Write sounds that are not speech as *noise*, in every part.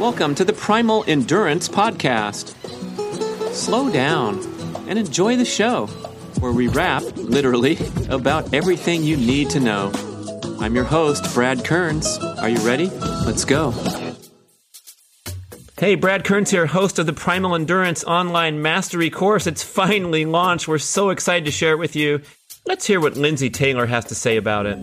Welcome to the Primal Endurance Podcast. Slow down and enjoy the show, where we rap, literally, *laughs* about everything you need to know. I'm your host, Brad Kearns. Are you ready? Let's go. Hey, Brad Kearns here, host of the Primal Endurance Online Mastery course. It's finally launched. We're so excited to share it with you. Let's hear what Lindsay Taylor has to say about it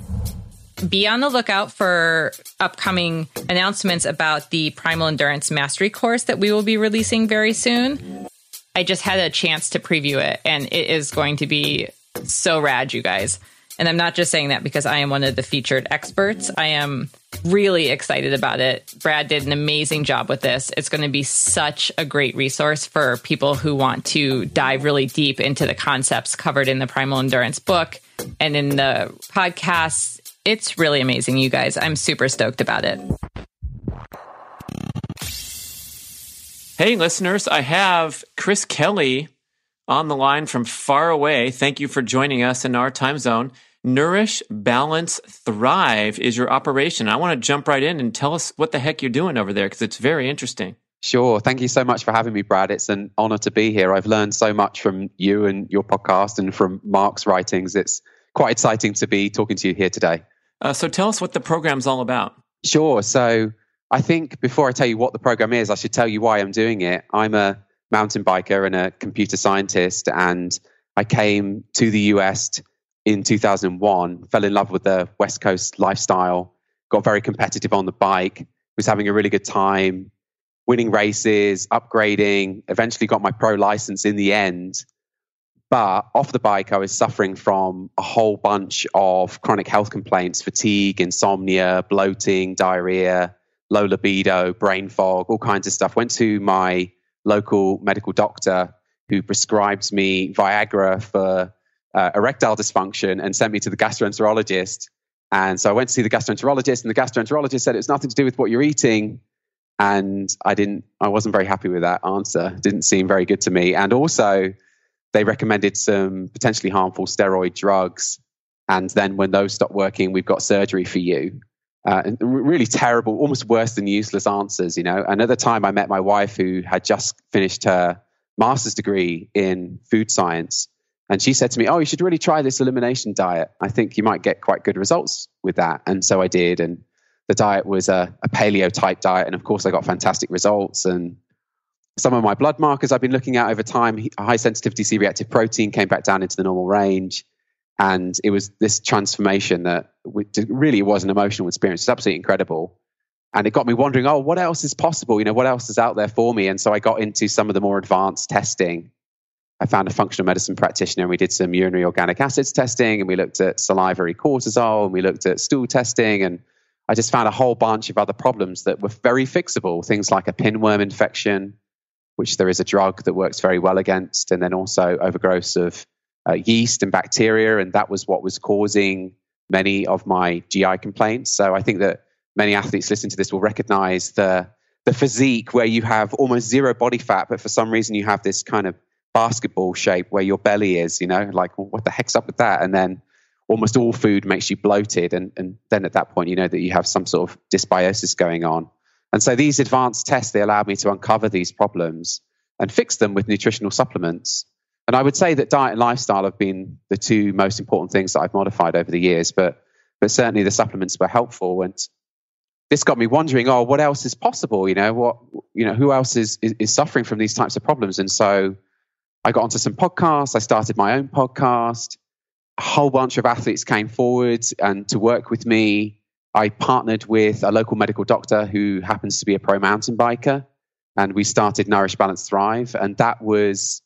be on the lookout for upcoming announcements about the Primal Endurance Mastery course that we will be releasing very soon. I just had a chance to preview it, and it is going to be so rad, you guys. And I'm not just saying that because I am one of the featured experts. I am really excited about it. Brad did an amazing job with this. It's going to be such a great resource for people who want to dive really deep into the concepts covered in the Primal Endurance book and in the podcast it's really amazing, you guys. I'm super stoked about it. Hey, listeners, I have Chris Kelly on the line from far away. Thank you for joining us in our time zone. Nourish, Balance, Thrive is your operation. I want to jump right in and tell us what the heck you're doing over there because it's very interesting. Sure. Thank you so much for having me, Brad. It's an honor to be here. I've learned so much from you and your podcast and from Mark's writings. It's quite exciting to be talking to you here today. Uh, so tell us what the program's all about. Sure. So I think before I tell you what the program is, I should tell you why I'm doing it. I'm a mountain biker and a computer scientist, and I came to the US in 2001, fell in love with the West Coast lifestyle, got very competitive on the bike, was having a really good time, winning races, upgrading, eventually got my pro license in the end. But off the bike, I was suffering from a whole bunch of chronic health complaints fatigue, insomnia, bloating, diarrhea, low libido, brain fog, all kinds of stuff. Went to my local medical doctor who prescribed me Viagra for uh, erectile dysfunction and sent me to the gastroenterologist. And so I went to see the gastroenterologist, and the gastroenterologist said it's nothing to do with what you're eating. And I didn't, I wasn't very happy with that answer. It didn't seem very good to me. And also, they recommended some potentially harmful steroid drugs. And then when those stop working, we've got surgery for you. Uh, and really terrible, almost worse than useless answers, you know. Another time I met my wife who had just finished her master's degree in food science. And she said to me, Oh, you should really try this elimination diet. I think you might get quite good results with that. And so I did. And the diet was a, a paleo type diet. And of course, I got fantastic results. And some of my blood markers I've been looking at over time, high sensitivity C reactive protein came back down into the normal range. And it was this transformation that really was an emotional experience. It's absolutely incredible. And it got me wondering, oh, what else is possible? You know, what else is out there for me? And so I got into some of the more advanced testing. I found a functional medicine practitioner and we did some urinary organic acids testing and we looked at salivary cortisol and we looked at stool testing. And I just found a whole bunch of other problems that were very fixable, things like a pinworm infection, which there is a drug that works very well against, and then also overgrowth of uh, yeast and bacteria, and that was what was causing many of my GI complaints. So I think that many athletes listening to this will recognize the the physique where you have almost zero body fat, but for some reason you have this kind of basketball shape where your belly is, you know, like well, what the heck's up with that? And then almost all food makes you bloated, and and then at that point you know that you have some sort of dysbiosis going on. And so these advanced tests, they allowed me to uncover these problems and fix them with nutritional supplements. And I would say that diet and lifestyle have been the two most important things that I've modified over the years, but, but certainly the supplements were helpful. And this got me wondering, oh, what else is possible? You know, what, you know, who else is, is, is suffering from these types of problems? And so I got onto some podcasts. I started my own podcast. A whole bunch of athletes came forward and to work with me I partnered with a local medical doctor who happens to be a pro mountain biker, and we started Nourish Balance Thrive. And that was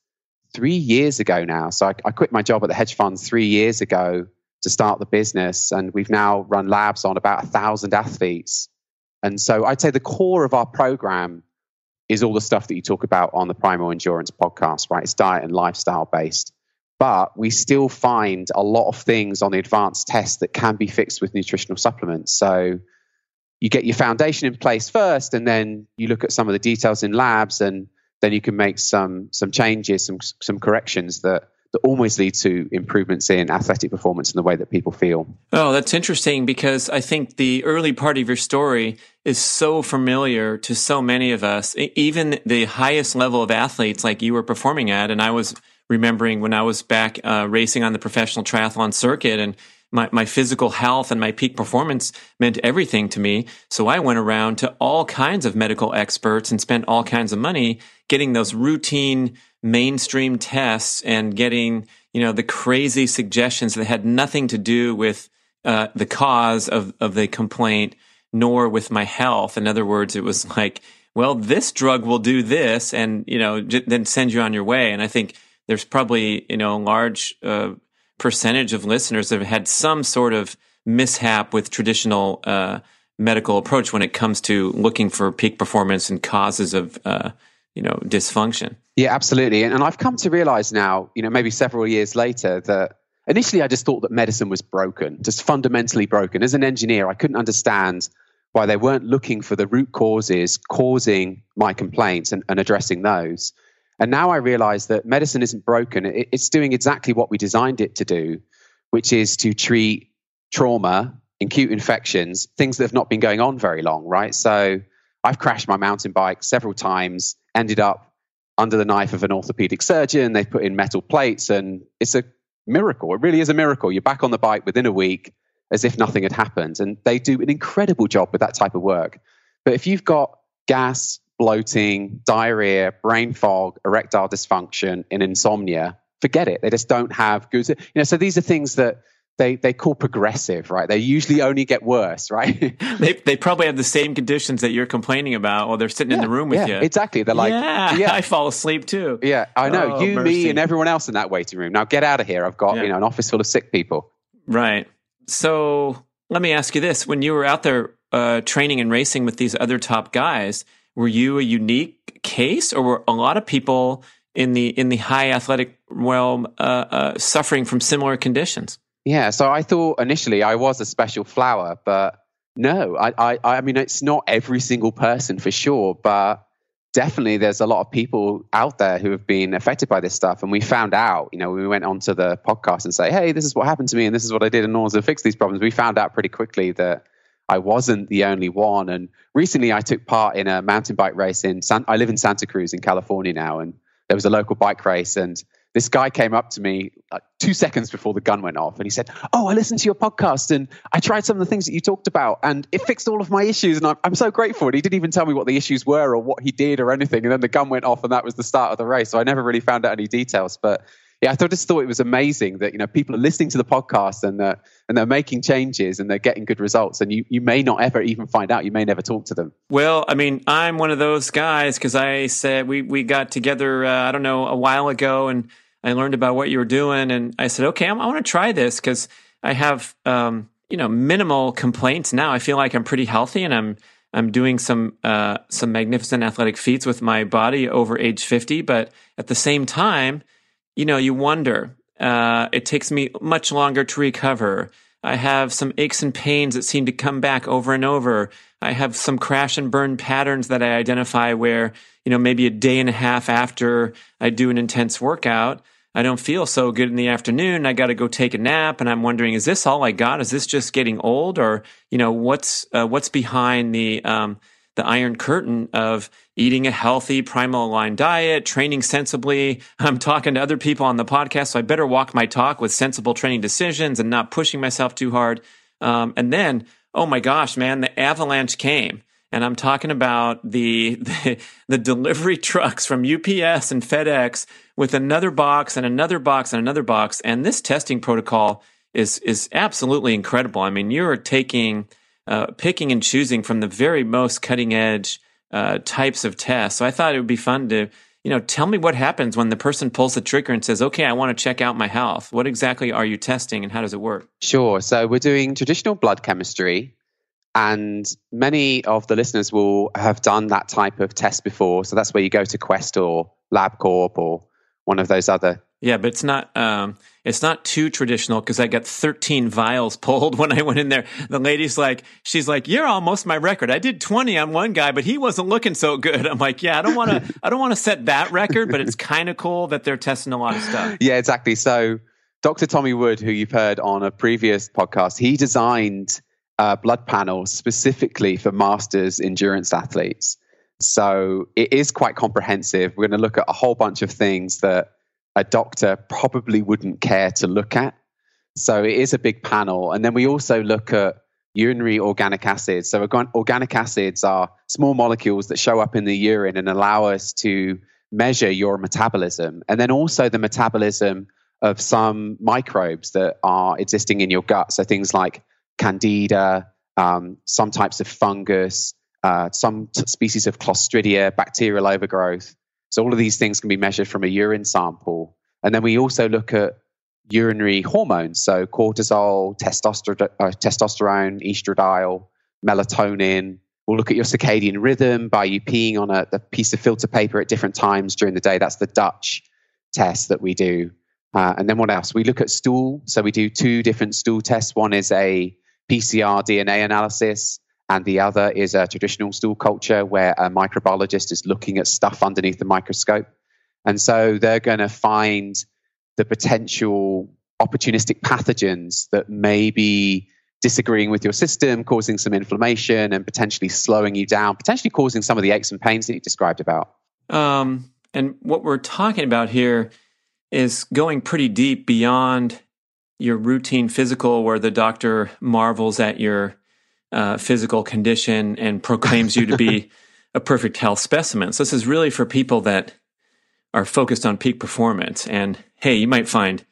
three years ago now. So I, I quit my job at the hedge fund three years ago to start the business, and we've now run labs on about a thousand athletes. And so I'd say the core of our program is all the stuff that you talk about on the Primal Endurance podcast, right? It's diet and lifestyle based but we still find a lot of things on advanced tests that can be fixed with nutritional supplements. So you get your foundation in place first, and then you look at some of the details in labs, and then you can make some some changes, some some corrections that that always lead to improvements in athletic performance and the way that people feel. Oh, that's interesting because I think the early part of your story is so familiar to so many of us, even the highest level of athletes like you were performing at. And I was remembering when I was back uh, racing on the professional triathlon circuit and my, my physical health and my peak performance meant everything to me. So I went around to all kinds of medical experts and spent all kinds of money getting those routine mainstream tests and getting, you know, the crazy suggestions that had nothing to do with uh, the cause of, of the complaint nor with my health. In other words, it was *laughs* like, well, this drug will do this and, you know, j- then send you on your way. And I think there's probably, you know, a large uh, percentage of listeners that have had some sort of mishap with traditional uh, medical approach when it comes to looking for peak performance and causes of, uh, you know, dysfunction. Yeah, absolutely. And, and I've come to realize now, you know, maybe several years later that initially I just thought that medicine was broken, just fundamentally broken. As an engineer, I couldn't understand why they weren't looking for the root causes causing my complaints and, and addressing those. And now I realize that medicine isn't broken. It's doing exactly what we designed it to do, which is to treat trauma, acute infections, things that have not been going on very long, right? So I've crashed my mountain bike several times, ended up under the knife of an orthopedic surgeon. They've put in metal plates, and it's a miracle. It really is a miracle. You're back on the bike within a week as if nothing had happened. And they do an incredible job with that type of work. But if you've got gas, bloating, diarrhea, brain fog, erectile dysfunction, and insomnia, forget it. They just don't have good. You know, so these are things that they they call progressive, right? They usually only get worse, right? *laughs* they they probably have the same conditions that you're complaining about while they're sitting yeah, in the room with yeah, you. Exactly. They're like, yeah, yeah, *laughs* I fall asleep too. Yeah, I know. Oh, you, mercy. me, and everyone else in that waiting room. Now get out of here. I've got Yeah. you know an office full of sick people. Right. So let me ask you this: When you were out there uh, training and racing with these other top guys, were you a unique case, or were a lot of people in the in the high athletic realm uh, uh, suffering from similar conditions? Yeah. So I thought initially I was a special flower, but no, I, I, I mean, it's not every single person for sure, but definitely there's a lot of people out there who have been affected by this stuff. And we found out, you know, we went onto the podcast and say, hey, this is what happened to me and this is what I did in order to fix these problems. We found out pretty quickly that I wasn't the only one. And recently I took part in a mountain bike race in San, I live in Santa Cruz in California now. And there was a local bike race and this guy came up to me like two seconds before the gun went off and he said, Oh, I listened to your podcast and I tried some of the things that you talked about and it fixed all of my issues. And I'm, I'm so grateful. And he didn't even tell me what the issues were or what he did or anything. And then the gun went off and that was the start of the race. So I never really found out any details. But yeah, I just thought it was amazing that, you know, people are listening to the podcast and they're, and they're making changes and they're getting good results. And you, you may not ever even find out. You may never talk to them. Well, I mean, I'm one of those guys because I said we we got together. Uh, I don't know a while ago, and I learned about what you were doing, and I said, okay, I'm, I want to try this because I have um, you know minimal complaints now. I feel like I'm pretty healthy, and I'm I'm doing some uh, some magnificent athletic feats with my body over age 50. But at the same time, you know, you wonder. Uh, it takes me much longer to recover. I have some aches and pains that seem to come back over and over. I have some crash and burn patterns that I identify where, you know, maybe a day and a half after I do an intense workout, I don't feel so good in the afternoon. I got to go take a nap, and I'm wondering, is this all I got? Is this just getting old, or you know, what's uh, what's behind the um, the iron curtain of eating a healthy, primal aligned diet, training sensibly? *laughs* I'm talking to other people on the podcast, so I better walk my talk with sensible training decisions and not pushing myself too hard. Um, and then, oh my gosh, man, the avalanche came and I'm talking about the, *laughs* the the delivery trucks from UPS and FedEx with another box and another box and another box. And this testing protocol is is absolutely incredible. I mean, you're taking uh, picking and choosing from the very most cutting edge uh, types of tests. So I thought it would be fun to you know tell me what happens when the person pulls the trigger and says, "Okay, I want to check out my health." What exactly are you testing, and how does it work? Sure. So we're doing traditional blood chemistry, and many of the listeners will have done that type of test before. So that's where you go to Quest or LabCorp or one of those other. Yeah, but it's not um, it's not too traditional because I got 13 vials pulled *laughs* when I went in there. The lady's like, she's like, "You're almost my record. I did 20 on one guy, but he wasn't looking so good." I'm like, "Yeah, I don't want to *laughs* I don't want to set that record, but it's kind of cool that they're testing a lot of stuff." Yeah, exactly. So Dr. Tommy Wood, who you've heard on a previous podcast, he designed uh, blood panels specifically for masters endurance athletes. So it is quite comprehensive. We're going to look at a whole bunch of things that a doctor probably wouldn't care to look at. So it is a big panel. And then we also look at urinary organic acids. So organic acids are small molecules that show up in the urine and allow us to measure your metabolism. And then also the metabolism of some microbes that are existing in your gut. So things like candida, um, some types of fungus, uh, some t- species of clostridia, bacterial overgrowth. So all of these things can be measured from a urine sample. And then we also look at urinary hormones, so cortisol, testosterone, uh, testosterone estradiol, melatonin. We'll look at your circadian rhythm by you peeing on a, a, piece of filter paper at different times during the day. That's the Dutch test that we do. Uh, and then what else? We look at stool. So we do two different stool tests. One is a PCR DNA analysis, and the other is a traditional stool culture where a microbiologist is looking at stuff underneath the microscope. And so they're going to find the potential opportunistic pathogens that may be disagreeing with your system, causing some inflammation and potentially slowing you down, potentially causing some of the aches and pains that you described about. Um, and what we're talking about here is going pretty deep beyond your routine physical, where the doctor marvels at your uh, physical condition and proclaims you to be *laughs* a perfect health specimen. So, this is really for people that are focused on peak performance. And hey, you might find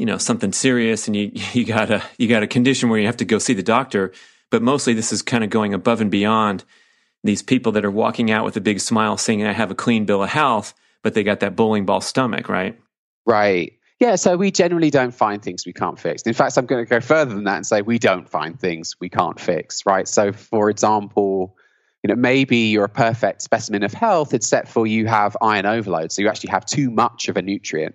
you know something serious and you *laughs* you got a you got a condition where you have to go see the doctor but mostly this is kind of going above and beyond these people that are walking out with a big smile saying i have a clean bill of health but they got that bowling ball stomach right right yeah so we generally don't find things we can't fix in fact i'm going to go further than that and say we don't find things we can't fix right so for example you know maybe you're a perfect specimen of health except for you have iron overload so you actually have too much of a nutrient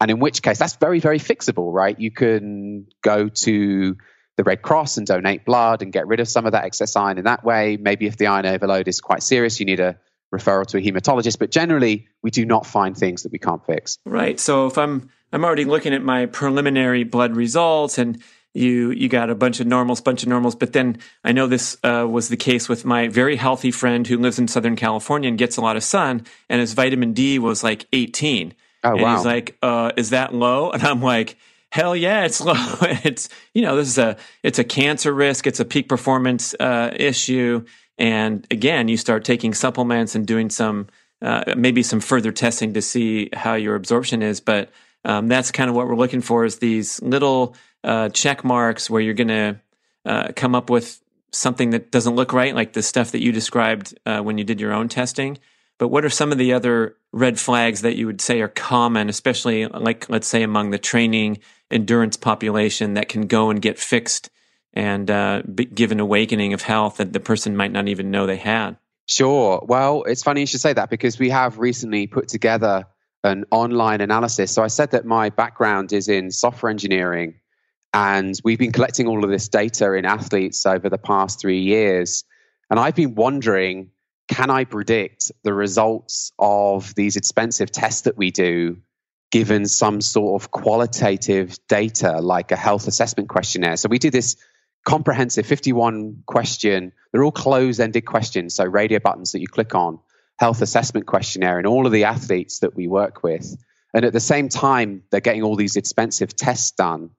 and in which case, that's very, very fixable, right? You can go to the Red Cross and donate blood and get rid of some of that excess iron in that way. Maybe if the iron overload is quite serious, you need a referral to a hematologist. But generally, we do not find things that we can't fix. Right. So if I'm I'm already looking at my preliminary blood results and you you got a bunch of normals, bunch of normals. But then I know this uh, was the case with my very healthy friend who lives in Southern California and gets a lot of sun, and his vitamin D was like 18. Oh, and wow. he's like, uh, is that low? And I'm like, hell yeah, it's *laughs* low. it's, you know, this is a, it's a cancer risk. It's a peak performance uh, issue. And again, you start taking supplements and doing some, uh, maybe some further testing to see how your absorption is. But um, that's kind of what we're looking for is these little uh, check marks where you're going to uh, come up with something that doesn't look right, like the stuff that you described uh, when you did your own testing. But what are some of the other red flags that you would say are common, especially like, let's say, among the training endurance population that can go and get fixed and uh, give an awakening of health that the person might not even know they had? Sure. Well, it's funny you should say that because we have recently put together an online analysis. So I said that my background is in software engineering, and we've been collecting all of this data in athletes over the past three years. And I've been wondering can I predict the results of these expensive tests that we do given some sort of qualitative data like a health assessment questionnaire? So we do this comprehensive 51 question, they're all closed ended questions, so radio buttons that you click on, health assessment questionnaire, and all of the athletes that we work with. And at the same time, they're getting all these expensive tests done.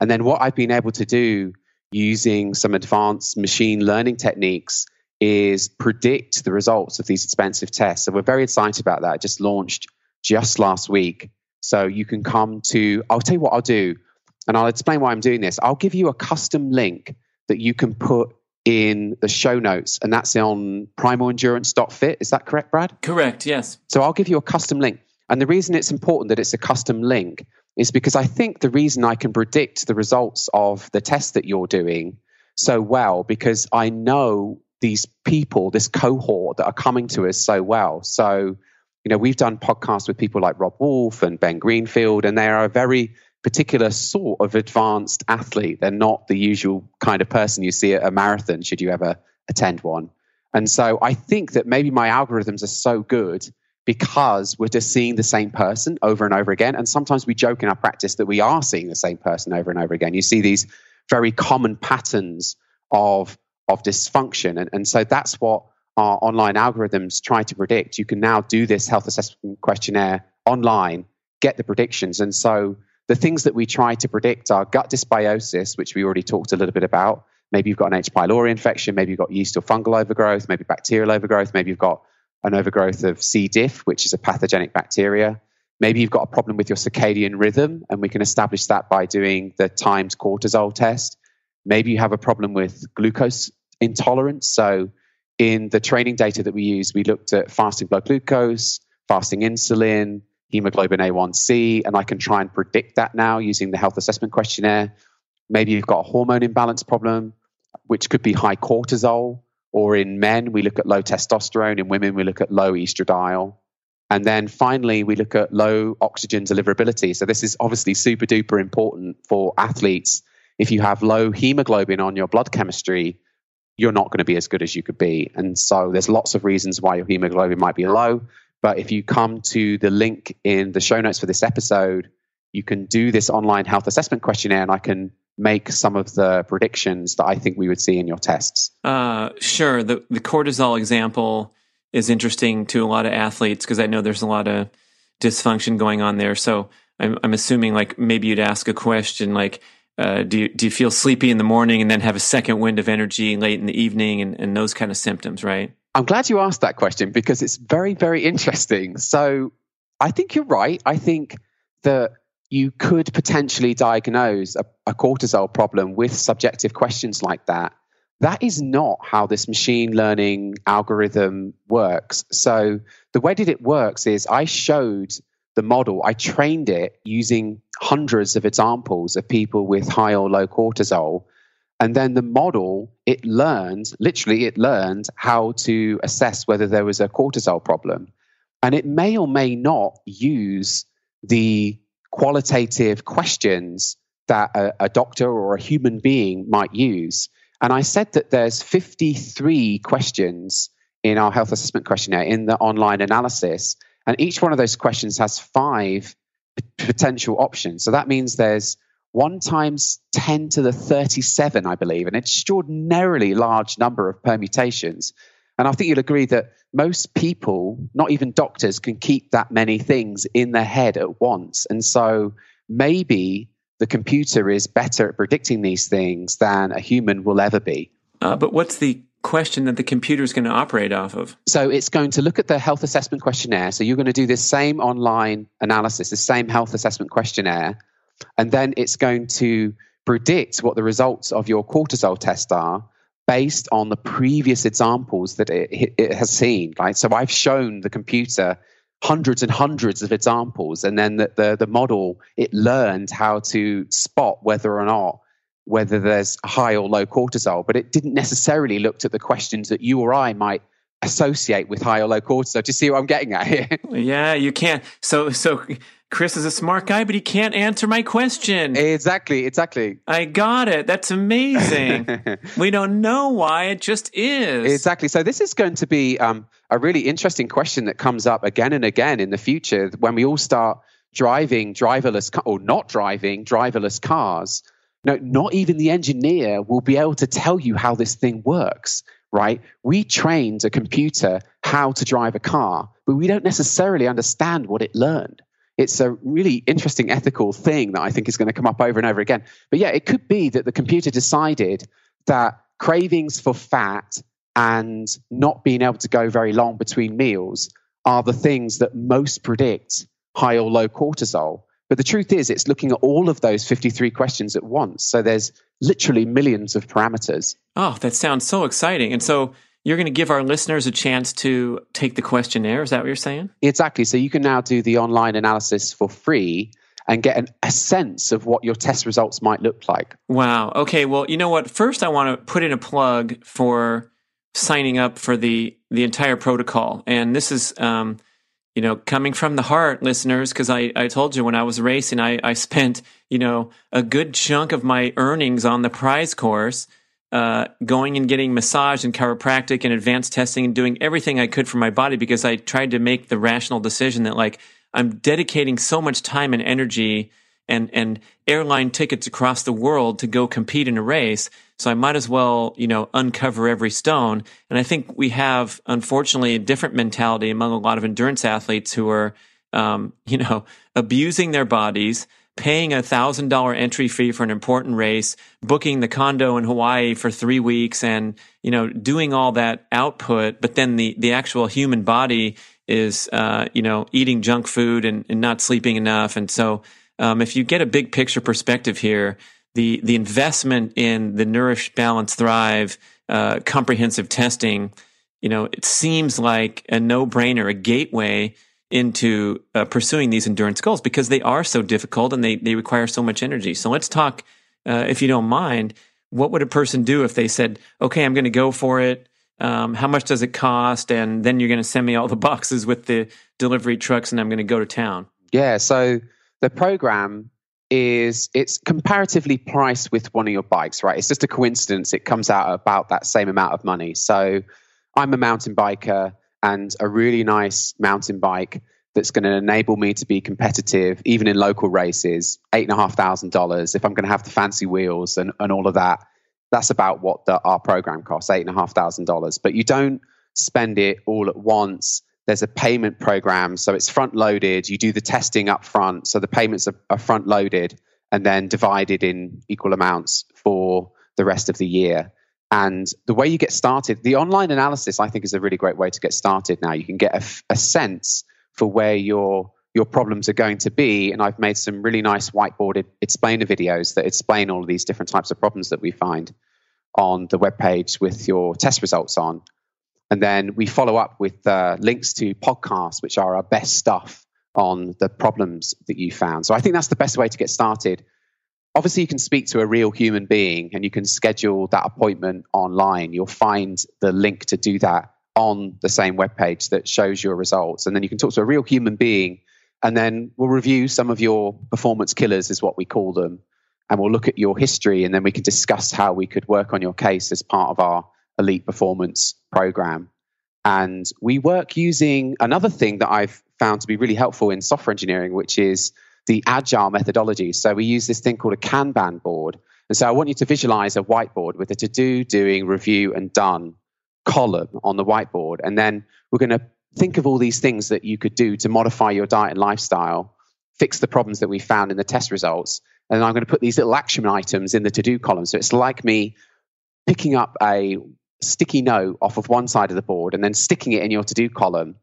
And then what I've been able to do using some advanced machine learning techniques is predict the results of these expensive tests. So we're very excited about that. It just launched just last week. So you can come to, I'll tell you what I'll do, and I'll explain why I'm doing this. I'll give you a custom link that you can put in the show notes, and that's on primalendurance.fit. Is that correct, Brad? Correct, yes. So I'll give you a custom link. And the reason it's important that it's a custom link is because I think the reason I can predict the results of the test that you're doing so well, because I know these people, this cohort that are coming to us so well. So, you know, we've done podcasts with people like Robb Wolf and Ben Greenfield, and they are a very particular sort of advanced athlete. They're not the usual kind of person you see at a marathon, should you ever attend one. And so I think that maybe my algorithms are so good because we're just seeing the same person over and over again. And sometimes we joke in our practice that we are seeing the same person over and over again. You see these very common patterns of of dysfunction. And, and so that's what our online algorithms try to predict. You can now do this health assessment questionnaire online, get the predictions. And so the things that we try to predict are gut dysbiosis, which we already talked a little bit about. Maybe you've got an H. pylori infection, maybe you've got yeast or fungal overgrowth, maybe bacterial overgrowth, maybe you've got an overgrowth of C. diff, which is a pathogenic bacteria. Maybe you've got a problem with your circadian rhythm, and we can establish that by doing the timed cortisol test. Maybe you have a problem with glucose intolerance. So, in the training data that we use, we looked at fasting blood glucose, fasting insulin, hemoglobin A1C, and I can try and predict that now using the health assessment questionnaire. Maybe you've got a hormone imbalance problem, which could be high cortisol, or in men, we look at low testosterone. In women, we look at low estradiol. And then finally, we look at low oxygen deliverability. So, this is obviously super duper important for athletes. If you have low hemoglobin on your blood chemistry, you're not going to be as good as you could be. And so, there's lots of reasons why your hemoglobin might be low. But if you come to the link in the show notes for this episode, you can do this online health assessment questionnaire and I can make some of the predictions that I think we would see in your tests. Uh, sure. The, the cortisol example is interesting to a lot of athletes because I know there's a lot of dysfunction going on there. So I'm, I'm assuming like maybe you'd ask a question like, uh, do you, do you feel sleepy in the morning and then have a second wind of energy late in the evening and, and those kind of symptoms, right? I'm glad you asked that question because it's very, very interesting. So I think you're right. I think that you could potentially diagnose a, a, cortisol problem with subjective questions like that. That is not how this machine learning algorithm works. So the way that it works is I showed the model, I trained it using hundreds of examples of people with high or low cortisol and then the model, it learned, literally, it learned how to assess whether there was a cortisol problem. And it may or may not use the qualitative questions that a, a doctor or a human being might use. And I said that there's 53 questions in our health assessment questionnaire in the online analysis. And each one of those questions has five potential options. So that means there's 1 times 10 to the 37, I believe, an extraordinarily large number of permutations. And I think you'll agree that most people, not even doctors, can keep that many things in their head at once. And so maybe the computer is better at predicting these things than a human will ever be. Uh, but what's the question that the computer is going to operate off of? So it's going to look at the health assessment questionnaire. So you're going to do this same online analysis, the same health assessment questionnaire and then it's going to predict what the results of your cortisol test are based on the previous examples that it, it has seen. Right. So I've shown the computer hundreds and hundreds of examples, and then the, the, the model it learned how to spot whether or not whether there's high or low cortisol, but it didn't necessarily look at the questions that you or I might associate with high or low cortisol. Do you see what I'm getting at here? Yeah, you can't. So, so Chris is a smart guy, but he can't answer my question. Exactly, exactly. I got it. That's amazing. *laughs* we don't know why, it just is. Exactly. So, this is going to be um, a really interesting question that comes up again and again in the future when we all start driving driverless or not driving driverless cars. No, not even the engineer will be able to tell you how this thing works, right? We trained a computer how to drive a car, but we don't necessarily understand what it learned it's a really interesting ethical thing that I think is going to come up over and over again. But yeah, it could be that the computer decided that cravings for fat and not being able to go very long between meals are the things that most predict high or low cortisol. But the truth is, it's looking at all of those 53 questions at once. So there's literally millions of parameters. Oh, that sounds so exciting. And so you're going to give our listeners a chance to take the questionnaire. Is that what you're saying? Exactly. So you can now do the online analysis for free and get an, a sense of what your test results might look like. Wow. Okay. Well, you know what? First, I want to put in a plug for signing up for the the entire protocol, and this is. Um, you know, coming from the heart, listeners, because I, I told you when I was racing, I, I spent, you know, a good chunk of my earnings on the prize course uh, going and getting massage and chiropractic and advanced testing and doing everything I could for my body because I tried to make the rational decision that like I'm dedicating so much time and energy and and airline tickets across the world to go compete in a race. So I might as well, you know, uncover every stone. And I think we have, unfortunately, a different mentality among a lot of endurance athletes who are, um, *laughs* you know, abusing their bodies, paying a thousand dollar entry fee for an important race, booking the condo in Hawaii for three weeks and, you know, doing all that output. But then the, the actual human body is, uh, you know, eating junk food and, and not sleeping enough. And so, um, if you get a big picture perspective here, the, the investment in the Nourish, Balance, Thrive, uh, comprehensive testing, you know, it seems like a no brainer, a gateway into uh, pursuing these endurance goals because they are so difficult and they, they require so much energy. So let's talk, uh, if you don't mind, what would a person do if they said, okay, I'm going to go for it? Um, how much does it cost? And then you're going to send me all the boxes with the delivery trucks and I'm going to go to town. Yeah. So the program is it's comparatively priced with one of your bikes, right? It's just a coincidence. It comes out about that same amount of money. So I'm a mountain biker and a really nice mountain bike that's going to enable me to be competitive even in local races eight and a half thousand dollars if i'm going to have the fancy wheels and, and all of that. That's about what the, our program costs eight and a half thousand dollars. But you don't spend it all at once. There's a payment program so it's front loaded you do the testing up front so the payments are, are front loaded and then divided in equal amounts for the rest of the year and the way you get started, the online analysis, I think, is a really great way to get started now. You can get a, a sense for where your your problems are going to be. And I've made some really nice whiteboarded explainer videos that explain all of these different types of problems that we find on the web page with your test results on. And then we follow up with uh, links to podcasts, which are our best stuff on the problems that you found. So I think that's the best way to get started obviously you can speak to a real human being and you can schedule that appointment online. You'll find the link to do that on the same web page that shows your results. And then you can talk to a real human being and then we'll review some of your performance killers is what we call them and we'll look at your history and then we can discuss how we could work on your case as part of our elite performance program. And we work using another thing that i've found to be really helpful in software engineering which is the agile methodology. So we use this thing called a Kanban board. And so I want you to visualize a whiteboard with a to do, doing, review, and done column on the whiteboard. And then we're going to think of all these things that you could do to modify your diet and lifestyle, fix the problems that we found in the test results. And I'm going to put these little action items in the to do column. So it's like me picking up a sticky note off of one side of the board and then sticking it in your to do column.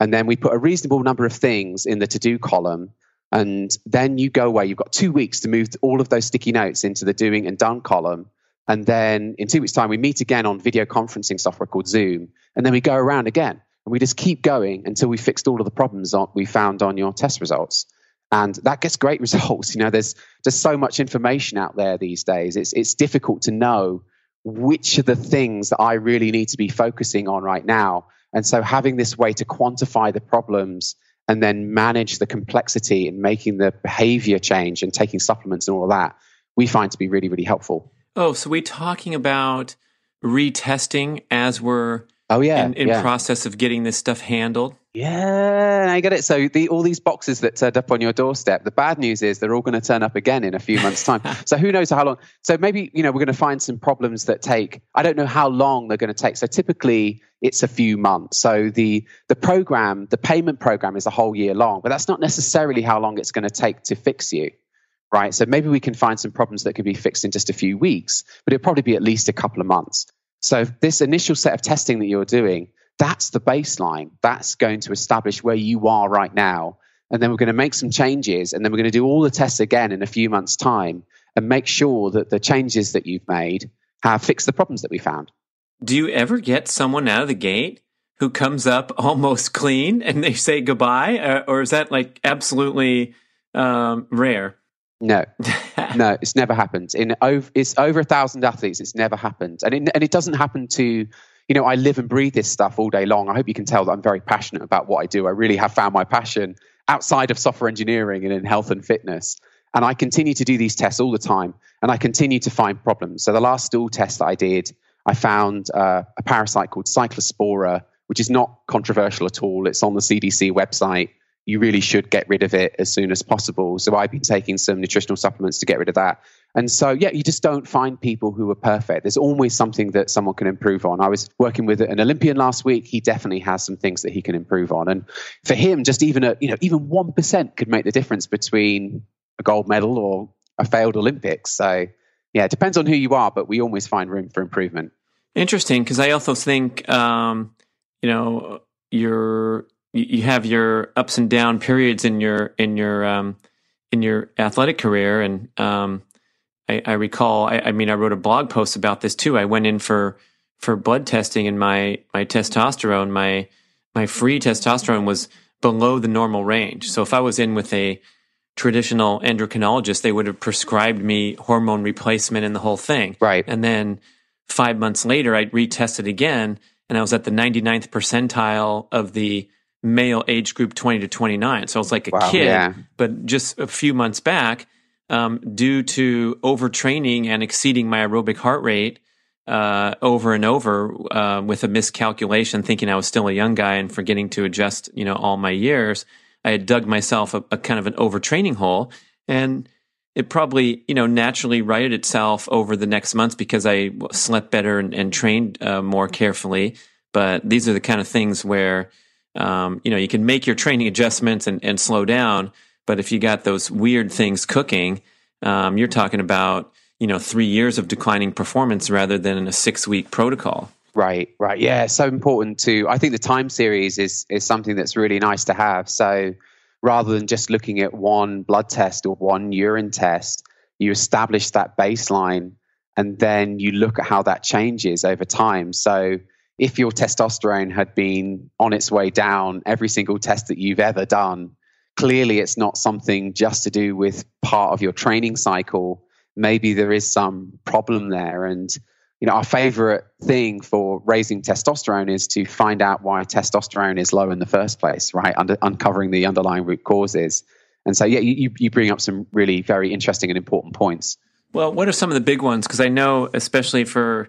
And then we put a reasonable number of things in the to do column and then you go away. You've got two weeks to move all of those sticky notes into the doing and done column. And then in two weeks' time, we meet again on video conferencing software called Zoom. And then we go around again. And we just keep going until we fixed all of the problems we found on your test results. And that gets great *laughs* results. You know, there's just so much information out there these days. It's, it's difficult to know which are the things that I really need to be focusing on right now. And so having this way to quantify the problems and then manage the complexity in making the behavior change and taking supplements and all of that, we find to be really, really helpful. Oh, so we're talking about retesting as we're oh yeah in, in yeah. process of getting this stuff handled. Yeah, I get it. So the, all these boxes that turned up on your doorstep, the bad news is they're all going to turn up again in a few months' time. *laughs* so who knows how long? So maybe you know we're going to find some problems that take. I don't know how long they're going to take. So typically it's a few months. So the the program, the payment program, is a whole year long, but that's not necessarily how long it's going to take to fix you. Right. So maybe we can find some problems that can be fixed in just a few weeks, but it'll probably be at least a couple of months. So this initial set of testing that you're doing that's the baseline. That's going to establish where you are right now. And then we're going to make some changes. And then we're going to do all the tests again in a few months' time and make sure that the changes that you've made have fixed the problems that we found. Do you ever get someone out of the gate who comes up *laughs* almost clean and they say goodbye? Or, or is that like absolutely um, rare? No, *laughs* no, it's never happened. In over, it's over a thousand athletes. It's never happened, and it, and it doesn't happen to you know, I live and breathe this stuff all day long. I hope you can tell that I'm very passionate about what I do. I really have found my passion outside of software engineering and in health and fitness. And I continue to do these tests all the time and I continue to find problems. So the last stool test that I did, I found uh, a parasite called Cyclospora, which is not controversial at all. It's on the CDC website. You really should get rid of it as soon as possible. So I've been taking some nutritional supplements to get rid of that. And so, yeah, you just don't find people who are perfect. There's always something that someone can improve on. I was working with an Olympian last week. He definitely has some things that he can improve on. And for him, just even a, you know, even 1% could make the difference between a gold medal or a failed Olympics. So, yeah, it depends on who you are, but we always find room for improvement. Interesting, because I also think, um, you know, you're, you have your ups and down periods in your in your um, in your athletic career, and um, I, I recall, I, I, mean, I wrote a blog post about this too. I went in for for blood testing, and my my testosterone, my my free testosterone was below the normal range. So if I was in with a traditional endocrinologist, they would have prescribed me hormone replacement and the whole thing. Right. And then five months later, I retested again, and I was at the 99th percentile of the male age group 20 to 29. So I was like a wow, kid. Yeah. But just a few months back, um, due to overtraining and exceeding my aerobic heart rate uh, over and over uh, with a miscalculation, thinking I was still a young guy and forgetting to adjust, you know, all my years. I had dug myself a, a kind of an overtraining hole, and it probably, you know, naturally righted itself over the next months because I slept better and, and trained uh, more carefully. But these are the kind of things where, um, you know, you can make your training adjustments and, and slow down but if you got those weird things cooking, um, you're talking about you know three years of declining performance rather than a six week protocol. Right, right, yeah. It's so important to. I think the time series is is something that's really nice to have. So rather than just looking at one blood test or one urine test, you establish that baseline, and then you look at how that changes over time. So if your testosterone had been on its way down every single test that you've ever done clearly it's not something just to do with part of your training cycle. Maybe there is some problem there. And, you know, our favorite thing for raising testosterone is to find out why testosterone is low in the first place, right? Under, uncovering the underlying root causes. And so, yeah, you, you bring up some really very interesting and important points. Well, what are some of the big ones? Because I know, especially for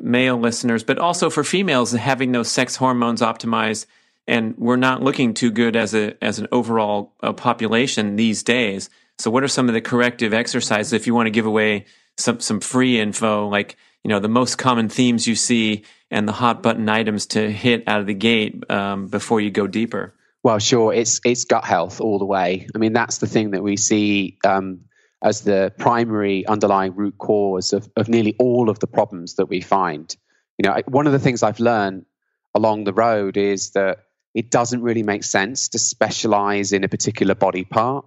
male listeners, but also for females, having those sex hormones optimized and we're not looking too good as a as an overall uh, population these days. So, what are some of the corrective exercises if you want to give away some some free info, like you know the most common themes you see and the hot button items to hit out of the gate um, before you go deeper? Well, sure, it's it's gut health all the way. I mean, that's the thing that we see um, as the primary underlying root cause of, of nearly all of the problems that we find. You know, one of the things I've learned along the road is that it doesn't really make sense to specialize in a particular body part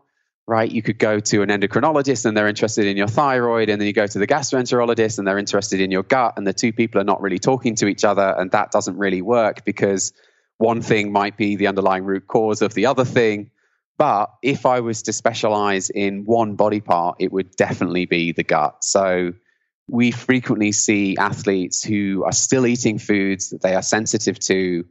right? You could go to an endocrinologist and they're interested in your thyroid, and then you go to the gastroenterologist and they're interested in your gut, and the two people are not really talking to each other, and that doesn't really work because one thing might be the underlying root cause of the other thing. But if I was to specialize in one body part, it would definitely be the gut. So we frequently see athletes who are still eating foods that they are sensitive to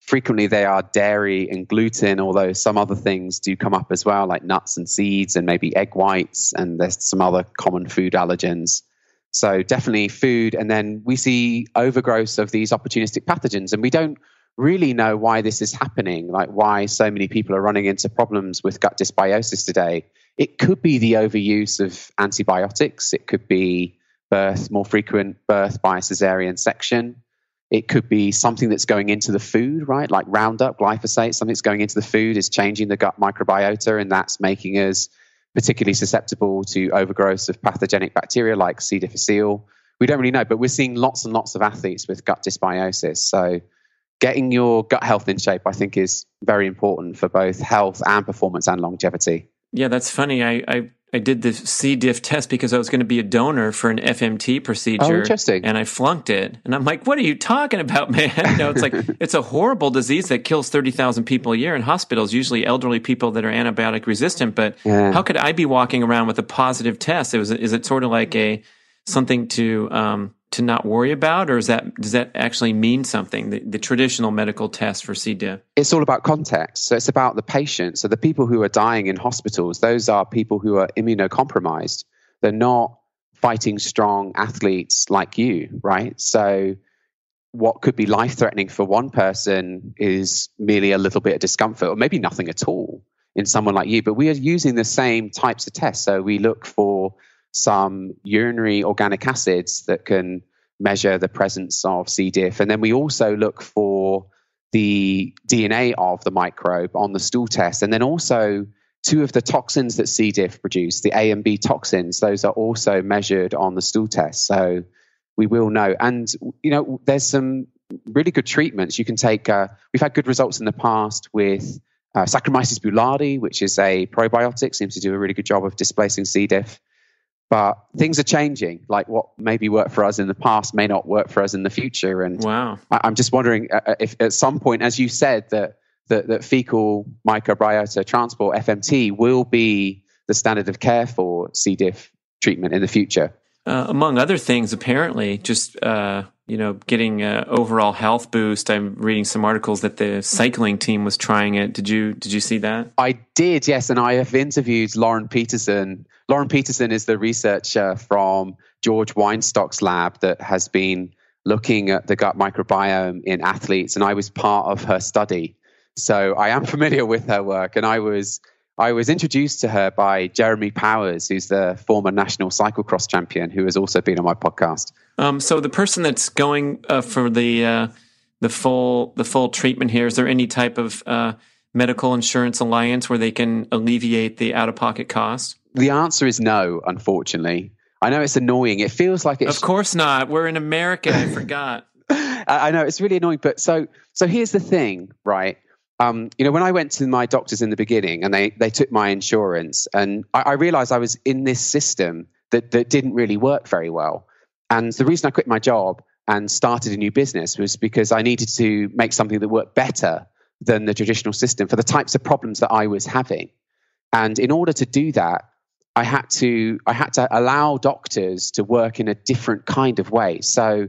frequently they are dairy and gluten, although some other things do come up as well, like nuts and seeds and maybe egg whites, and there's some other common food allergens. So definitely food, and then we see overgrowth of these opportunistic pathogens, and we don't really know why this is happening, like why so many people are running into problems with gut dysbiosis today. It could be the overuse of antibiotics. It could be birth, more frequent birth by cesarean section. It could be something that's going into the food, right? Like Roundup, glyphosate, something that's going into the food is changing the gut microbiota, and that's making us particularly susceptible to overgrowth of pathogenic bacteria like C. difficile. We don't really know, but we're seeing lots and lots of athletes with gut dysbiosis. So, getting your gut health in shape, I think, is very important for both health and performance and longevity. Yeah, that's funny. I, I I did the C. diff test because I was going to be a donor for an FMT procedure. Oh, interesting. And I flunked it. And I'm like, what are you talking about, *laughs* man? You know, it's like, *laughs* it's a horrible disease that kills 30,000 people a year in hospitals, usually elderly people that are antibiotic resistant. But yeah. how could I be walking around with a positive test? It was, is it sort of like a, something to, um, to not worry about, or is that does that actually mean something? The, the, traditional medical test for C. diff. It's all about context. So it's about the patient. So the people who are dying in hospitals, those are people who are immunocompromised. They're not fighting strong athletes like you, right? So what could be life threatening for one person is merely a little bit of discomfort, or maybe nothing at all in someone like you. But we are using the same types of tests. So we look for some urinary organic acids that can measure the presence of C. diff. And then we also look for the DNA of the microbe on the stool test. And then also two of the toxins that C. diff produce, the A and B toxins, those are also measured on the stool test. So we will know. And, you know, there's some really good treatments. You can take, uh, we've had good results in the past with uh, Saccharomyces boulardii, which is a probiotic, seems to do a really good job of displacing C. diff. But things are changing. Like what maybe worked for us in the past may not work for us in the future. And wow, I, am just wondering uh, uh, if at some point, as you said, that, that that fecal microbiota transplant (FMT) will be the standard of care for C. diff treatment in the future. Uh, among other things, apparently, just uh, you know, getting an overall health boost. I'm reading some articles that the cycling team was trying it. Did you did you see that? I did, yes, and I have interviewed Lauren Petersen. Lauren Petersen is the researcher from George Weinstock's lab that has been looking at the gut microbiome in athletes, and I was part of her study. So I am familiar with her work, and I was I was introduced to her by Jeremy Powers, who's the former national cyclocross champion, who has also been on my podcast. Um, so the person that's going uh, for the uh, the full the full treatment here, is there any type of uh, medical insurance alliance where they can alleviate the out of pocket costs? The answer is no, unfortunately. I know it's annoying. It feels like it's. Of course not. We're in America. I forgot. *laughs* I know it's really annoying, but so so here's the thing, right? Um, you know, when I went to my doctors in the beginning and they, they took my insurance, and I, I realized I was in this system that, that didn't really work very well. And the reason I quit my job and started a new business was because I needed to make something that worked better than the traditional system for the types of problems that I was having. And in order to do that, I had to I had to allow doctors to work in a different kind of way. So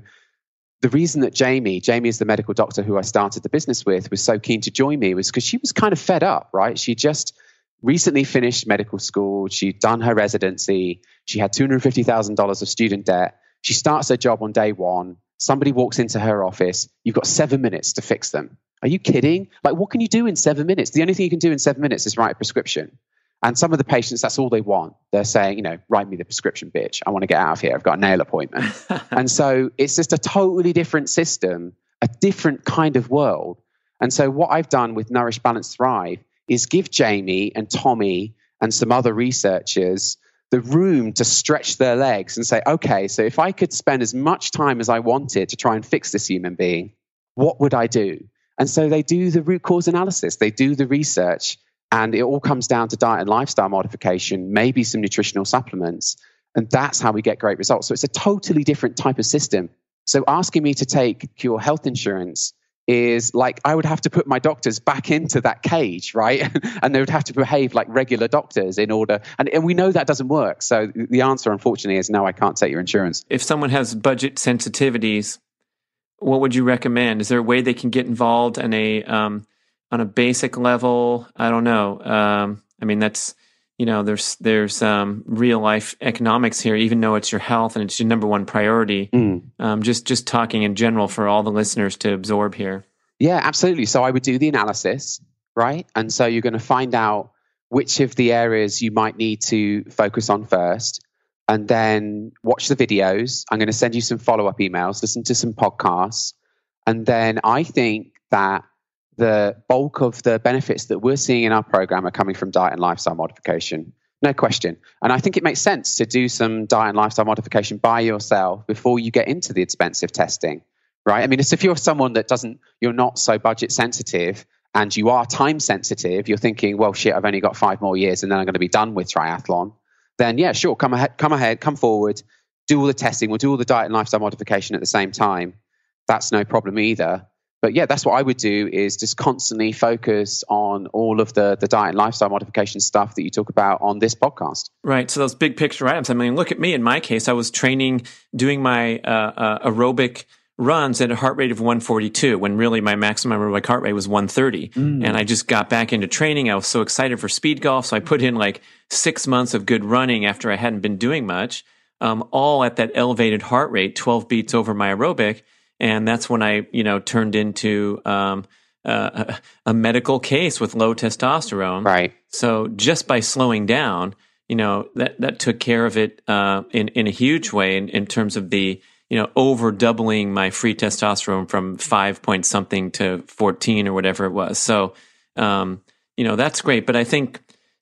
the reason that Jamie, Jamie is the medical doctor who I started the business with, was so keen to join me was because she was kind of fed up, right? She just recently finished medical school. She'd done her residency. She had $250,000 of student debt. She starts her job on day one. Somebody walks into her office. You've got seven minutes to fix them. Are you kidding? Like, what can you do in seven minutes? The only thing you can do in seven minutes is write a prescription. And some of the patients, that's all they want. They're saying, you know, write me the prescription, bitch. I want to get out of here. I've got a nail appointment. *laughs* and so it's just a totally different system, a different kind of world. And so what I've done with Nourish Balance Thrive is give Jamie and Tommy and some other researchers the room to stretch their legs and say, okay, so if I could spend as much time as I wanted to try and fix this human being, what would I do? And so they do the root cause analysis, they do the research, and it all comes down to diet and lifestyle modification, maybe some nutritional supplements. And that's how we get great results. So it's a totally different type of system. So asking me to take Cure Health Insurance is like I would have to put my doctors back into that cage, right? *laughs* and they would have to behave like regular doctors in order. And, and we know that doesn't work. So the answer, unfortunately, is no, I can't take your insurance. If someone has budget sensitivities, what would you recommend? Is there a way they can get involved in a um, on a basic level, I don't know. Um, I mean, that's you know, there's there's um, real life economics here, even though it's your health and it's your number one priority. Mm. Um, just just talking in general for all the listeners to absorb here. Yeah, absolutely. So I would do the analysis, right? And so you're going to find out which of the areas you might need to focus on first, and then watch the videos. I'm going to send you some follow up emails, listen to some podcasts, and then I think that the bulk of the benefits that we're seeing in our program are coming from diet and lifestyle modification. No question. And I think it makes sense to do some diet and lifestyle modification by yourself before you get into the expensive testing, right? I mean, if you're someone that doesn't, you're not so budget sensitive and you are time sensitive, you're thinking, well, shit, I've only got five more years and then I'm going to be done with triathlon. Then, yeah, sure, come ahead, come ahead, come forward, do all the testing. We'll do all the diet and lifestyle modification at the same time. That's no problem either but yeah, that's what I would do is just constantly focus on all of the the diet and lifestyle modification stuff that you talk about on this podcast. Right. So those big picture items. I mean, look at me. In my case, I was training, doing my uh, uh, aerobic runs at a heart rate of 142 when really my maximum aerobic heart rate was 130. Mm. And I just got back into training. I was so excited for speed golf. So I put in like six months of good running after I hadn't been doing much, um, all at that elevated heart rate, 12 beats over my aerobic and that's when I, you know, turned into um, uh, a, medical case with low testosterone. Right. So just by slowing down, you know that that took care of it uh, in in a huge way in, in terms of the you know over doubling my free testosterone from five point something to fourteen or whatever it was. So um, you know that's great, but I think.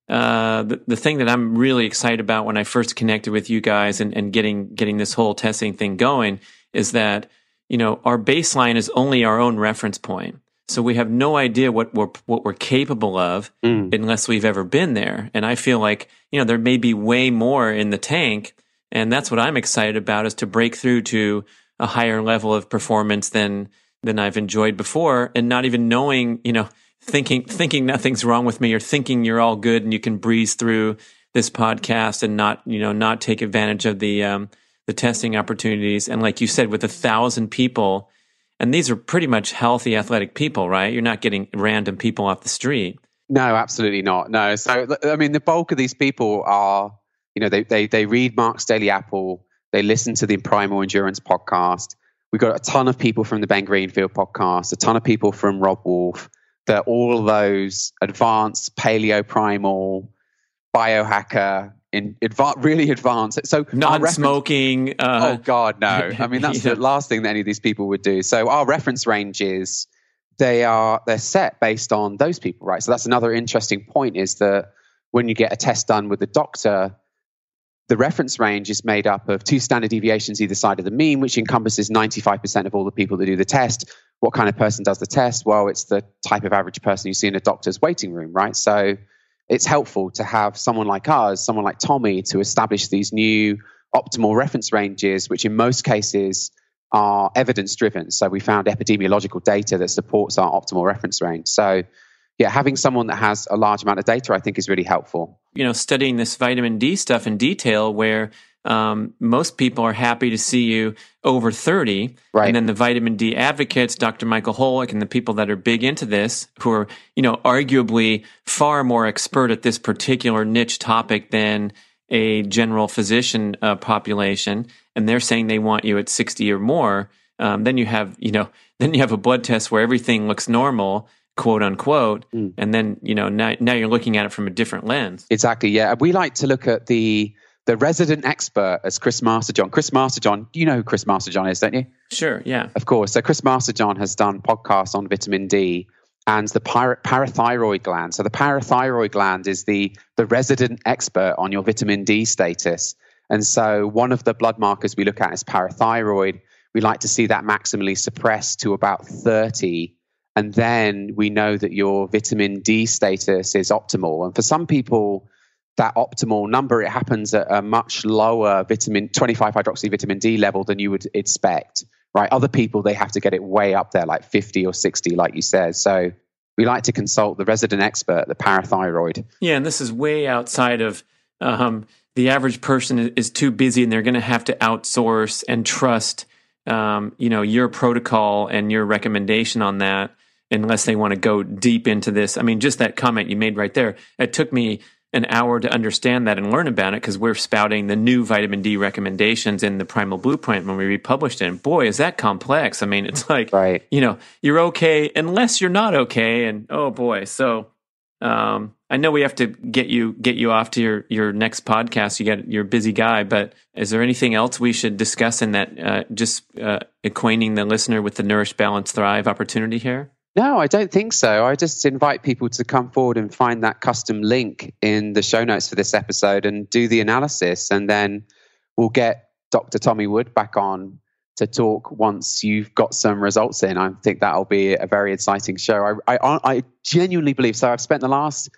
Uh, the, the thing that I'm really excited about when I first connected with you guys and, and getting getting this whole testing thing going is that you know our baseline is only our own reference point. So we have no idea what we're what we're capable of mm. unless we've ever been there. And I feel like you know there may be way more in the tank, and that's what I'm excited about is to break through to a higher level of performance than than I've enjoyed before, and not even knowing you know thinking thinking nothing's wrong with me or thinking you're all good and you can breeze through this podcast and not you know not take advantage of the um, the testing opportunities. And like you said, with a thousand people and these are pretty much healthy, athletic people, right? You're not getting random people off the street. No, absolutely not. No. So, I mean, the bulk of these people are, you know, they, they, they read Mark's Daily Apple, they listen to the Primal Endurance podcast. We've got a ton of people from the Ben Greenfield podcast, a ton of people from Robb Wolf. That all those advanced paleo primal biohacker in adva- really advanced. So non-smoking. Reference, uh, oh God, no! *laughs* I mean, that's yeah. the last thing that any of these people would do. So our reference ranges, they are they're set based on those people, right? So that's another interesting point is that when you get a test done with the doctor, the reference range is made up of two standard deviations either side of the mean, which encompasses 95% of all the people that do the test. What kind of person does the test? Well, it's the type of average person you see in a doctor's waiting room, right? So it's helpful to have someone like us, someone like Tommy, to establish these new optimal reference ranges, which in most cases are evidence driven. So we found epidemiological data that supports our optimal reference range. So yeah, having someone that has a large amount of data, I think, is really helpful. You know, studying this vitamin D stuff in detail, where um, most people are happy to see you over 30. Right. And then the vitamin D advocates, Dr. Michael Holick, and the people that are big into this, who are, you know, arguably far more expert at this particular niche topic than a general physician uh, population. And they're saying they want you at 60 or more. Um, then you have, you know, *laughs* then you have a blood test where everything looks normal quote unquote mm. and then you know now, now you're looking at it from a different lens exactly yeah we like to look at the the resident expert as Chris Masterjohn. Chris Masterjohn, you know who Chris Masterjohn is, don't you? Sure, yeah. Of course. So Chris Masterjohn has done podcasts on vitamin D and the para- parathyroid gland. So the parathyroid gland is the the resident expert on your vitamin D status. And so one of the blood markers we look at is parathyroid. We like to see that maximally suppressed to about 30 and then we know that your vitamin D status is optimal. And for some people that optimal number, it happens at a much lower vitamin 25 hydroxy vitamin D level than you would expect. Right? Other people they have to get it way up there, like 50 or 60, like you said. So we like to consult the resident expert, the parathyroid. Yeah, and this is way outside of um, the average person is too busy, and they're going to have to outsource and trust, um, you know, your protocol and your recommendation on that, unless they want to go deep into this. I mean, just that comment you made right there, it took me an hour to understand that and learn about it because we're spouting the new vitamin D recommendations in the Primal Blueprint when we republished it. And boy, is that complex. I mean, it's like, right. you know, you're okay unless you're not okay. And oh boy. So, um, I know we have to get you get you off to your your next podcast. You got you're a busy guy, but is there anything else we should discuss in that? Uh, just uh, acquainting the listener with the Nourish, Balance, Thrive opportunity here. No, I don't think so. I just invite people to come forward and find that custom link in the show notes for this episode and do the analysis. And then we'll get Dr. Tommy Wood back on to talk once you've got some results in. I think that'll be a very exciting show. I, I, I genuinely believe so. I've spent the last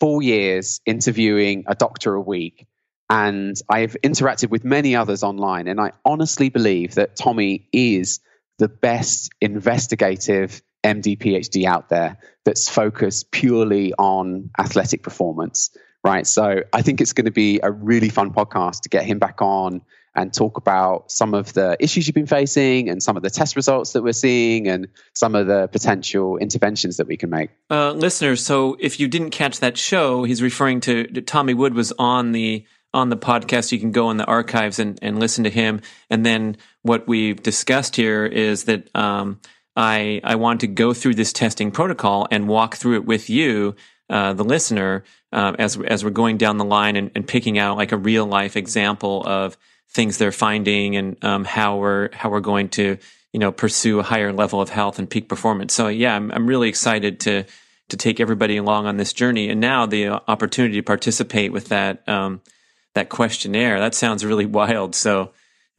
four years interviewing a doctor a week and I've interacted with many others online. And I honestly believe that Tommy is the best investigative MD PhD out there that's focused purely on athletic performance, right? So I think it's going to be a really fun podcast to get him back on and talk about some of the issues you've been facing and some of the test results that we're seeing and some of the potential interventions that we can make. Uh, listeners, so if you didn't catch that show, he's referring to, to Tommy Wood was on the on the podcast. You can go in the archives and, and listen to him. And then what we've discussed here is that um, I I want to go through this testing protocol and walk through it with you, uh, the listener, um, as as we're going down the line and, and, picking out like a real life example of things they're finding and um, how we're how we're going to you know pursue a higher level of health and peak performance. So yeah, I'm I'm really excited to to take everybody along on this journey, and now the opportunity to participate with that um, that questionnaire. That sounds really *laughs* wild. So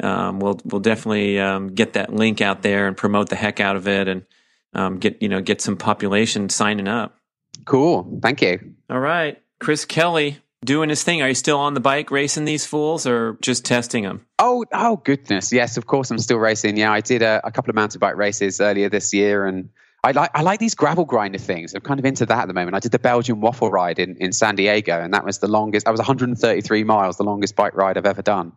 um, we'll we'll definitely um, get that link out there and promote the heck out of it, and um, get you know get some population signing up. Cool. Thank you. All right, Chris Kelly doing his thing. Are you still on the bike racing these fools, or just testing them? Oh, oh goodness, yes, of course I'm still racing. Yeah, I did a, a couple of mountain bike races earlier this year, and I like I like these gravel grinder things. I'm kind of into that at the moment. I did the Belgian waffle ride in, in San Diego, and that was the longest. That was 133 miles, the longest bike ride I've ever done.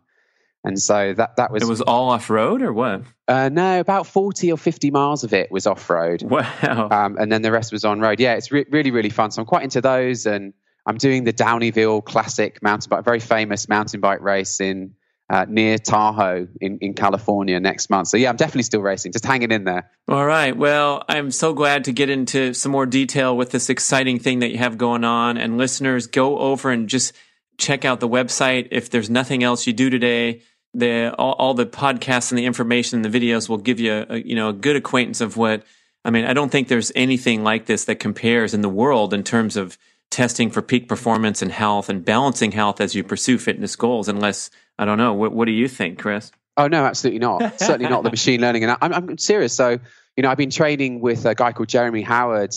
And so that that was it was all off road or what? Uh, no, about 40 or 50 miles of it was off road. Wow. Um, and then the rest was on road. Yeah, it's re- really really fun. So I'm quite into those, and I'm doing the Downieville Classic mountain bike, very famous mountain bike race in uh, near Tahoe in, in California next month. So yeah, I'm definitely still racing, just hanging in there. All right. Well, I'm so glad to get into some more detail with this exciting thing that you have going on. And listeners, go over and just check out the website. If there's nothing else you do today, the all, all the podcasts and the information and the videos will give you a, you know a good acquaintance of what. I mean, I don't think there's anything like this that compares in the world in terms of testing for peak performance and health and balancing health as you pursue fitness goals, unless I don't know. What, what do you think, Chris? Oh no, absolutely not. *laughs* Certainly not the machine learning. And I'm, I'm serious. So you know, I've been training with a guy called Jeremy Howard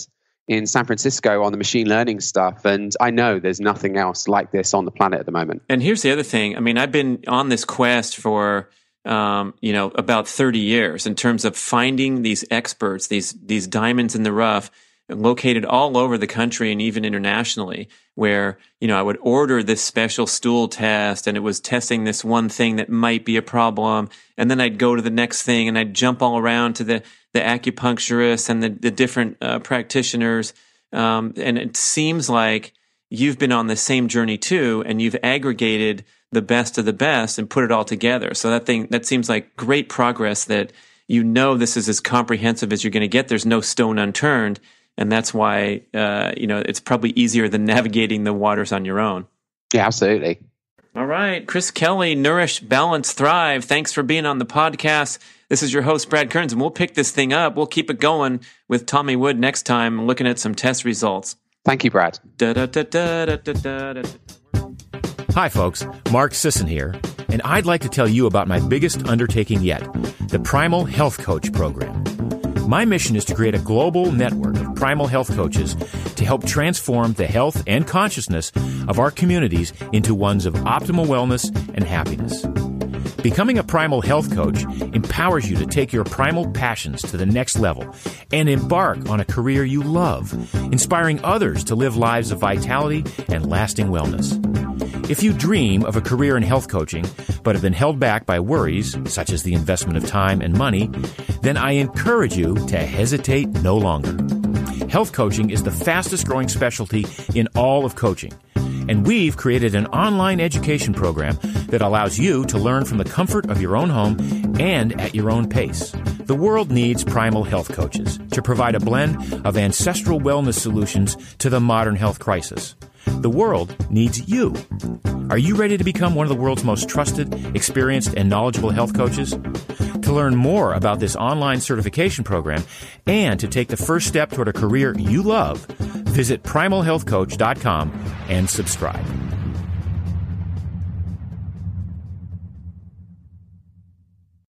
in San Francisco on the machine learning stuff, and I know there's nothing else like this on the planet at the moment. And here's the other thing. I mean, I've been on this quest for um, you know about 30 years in terms of finding these experts, these these diamonds in the rough located all over the country and even internationally where you know I would order this special stool test and it was testing this one thing that might be a problem. And then I'd go to the next thing and I'd jump all around to the the acupuncturists and the, the different uh, practitioners. Um, and it seems like you've been on the same journey too and you've aggregated the best of the best and put it all together. So that thing that seems like great progress that you know this is as comprehensive as you're going to get. There's no stone unturned and that's why uh, you know it's probably easier than *laughs* navigating the waters on your own. Yeah, absolutely. All right, Chris Kelly, Nourish, Balance, Thrive. Thanks for being on the podcast. This is your host, Brad Kearns, and we'll pick this thing up. We'll keep it going with Tommy Wood next time, looking at some test results. Thank you, Brad. Hi, folks. Mark Sisson here, and I'd like to tell you about my biggest undertaking yet the Primal Health Coach Program. My mission is to create a global network of primal health coaches to help transform the health and consciousness of our communities into ones of optimal wellness and happiness. Becoming a primal health coach empowers you to take your primal passions to the next level and embark on a career you love, inspiring others to live lives of vitality and lasting wellness. If you dream of a career in health coaching, but have been held back by worries, such as the investment of time and money, then I encourage you to hesitate no longer. Health coaching is the fastest growing specialty in all of coaching. And we've created an online education program that allows you to learn from the comfort of your own home and at your own pace. The world needs primal health coaches to provide a blend of ancestral wellness solutions to the modern health crisis. The world needs you. Are you ready to become one of the world's most trusted, experienced, and knowledgeable health coaches? To learn more about this online certification program and to take the first step toward a career you love, visit primalhealthcoach.com and subscribe.